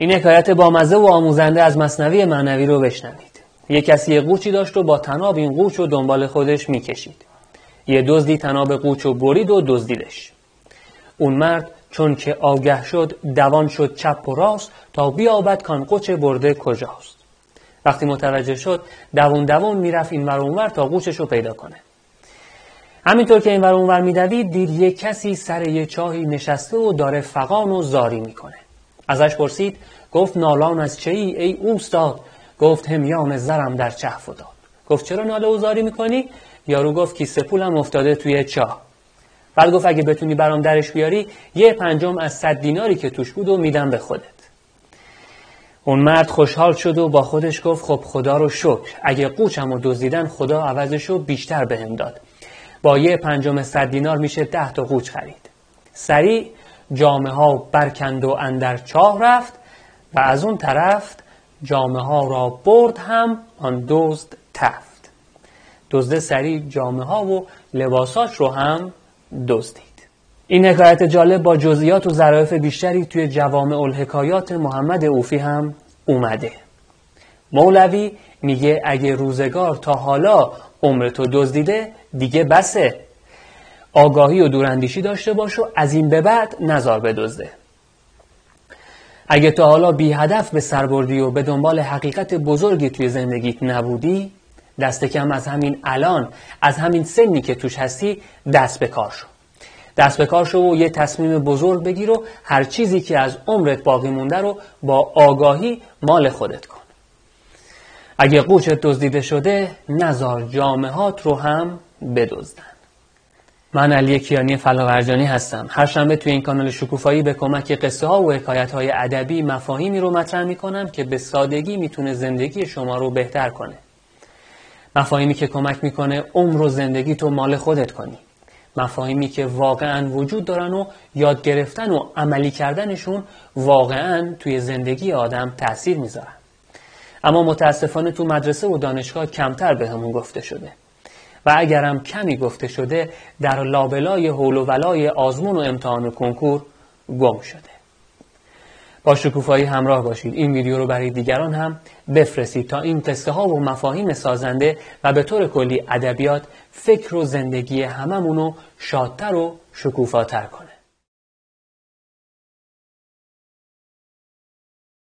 این حکایت با مزه و آموزنده از مصنوی معنوی رو بشنوید. یه کسی یه قوچی داشت و با تناب این قوچ رو دنبال خودش می‌کشید. یه دزدی تناب قوچ رو برید و دزدیدش. اون مرد چون که آگه شد دوان شد چپ و راست تا بیابد کان قوچ برده کجاست. وقتی متوجه شد دوون دوون می‌رفت این ور تا قوچش رو پیدا کنه. همینطور که این ور اونور میدوید دید یه کسی سر یه چاهی نشسته و داره فقان و زاری می‌کنه. ازش پرسید گفت نالان از چه ای ای اوستاد. گفت همیان زرم در چه داد. گفت چرا ناله و زاری می‌کنی؟ یارو گفت کیسه پولم افتاده توی چاه. بعد گفت اگه بتونی برام درش بیاری یه پنجم از صد دیناری که توش بود و میدم به خودت. اون مرد خوشحال شد و با خودش گفت خب خدا رو شکر اگه قوچم رو دزدیدن خدا عوضش رو بیشتر بهم داد. با یه پنجم صد دینار میشه ده تا قوچ خرید. سریع جامعه ها برکند و اندر چاه رفت و از اون طرف جامعه ها را برد هم آن دزد تفت. دزد سریع جامعه ها و لباساش رو هم دزدید. این حکایت جالب با جزئیات و ظرافت بیشتری توی جوامع الحکایات محمد اوفی هم اومده. مولوی میگه اگه روزگار تا حالا عمر تو دزدیده دیگه بسه. آگاهی و دوراندیشی داشته باش و از این به بعد نظر بدزده. اگه تا حالا بی هدف به سر بردی و به دنبال حقیقت بزرگی توی زندگیت نبودی دست کم از همین الان از همین سنی که توش هستی دست به کار شو. دست به کار شو و یه تصمیم بزرگ بگیر و هر چیزی که از عمرت باقی مونده رو با آگاهی مال خودت کن. اگه قوچت دزدیده شده نزار جامعات رو هم بدزدن. من علی کیانی فلاورجانی هستم. هر شنبه توی این کانال شکوفایی به کمک قصه ها و حکایت های ادبی مفاهیمی رو مطرح می کنم که به سادگی می‌تونه زندگی شما رو بهتر کنه. مفاهیمی که کمک می‌کنه عمر و زندگی تو مال خودت کنی. مفاهیمی که واقعا وجود دارن و یاد گرفتن و عملی کردنشون واقعا توی زندگی آدم تاثیر می‌ذارن. اما متاسفانه تو مدرسه و دانشگاه کمتر به همون گفته شده. و اگرم کمی گفته شده در لابلای حول و ولای آزمون و امتحان و کنکور گم شده. با شکوفایی همراه باشید. این ویدیو رو برای دیگران هم بفرستید تا این قصه ها و مفاهیم سازنده و به طور کلی ادبیات فکر و زندگی هممون رو شادتر و شکوفاتر کنه.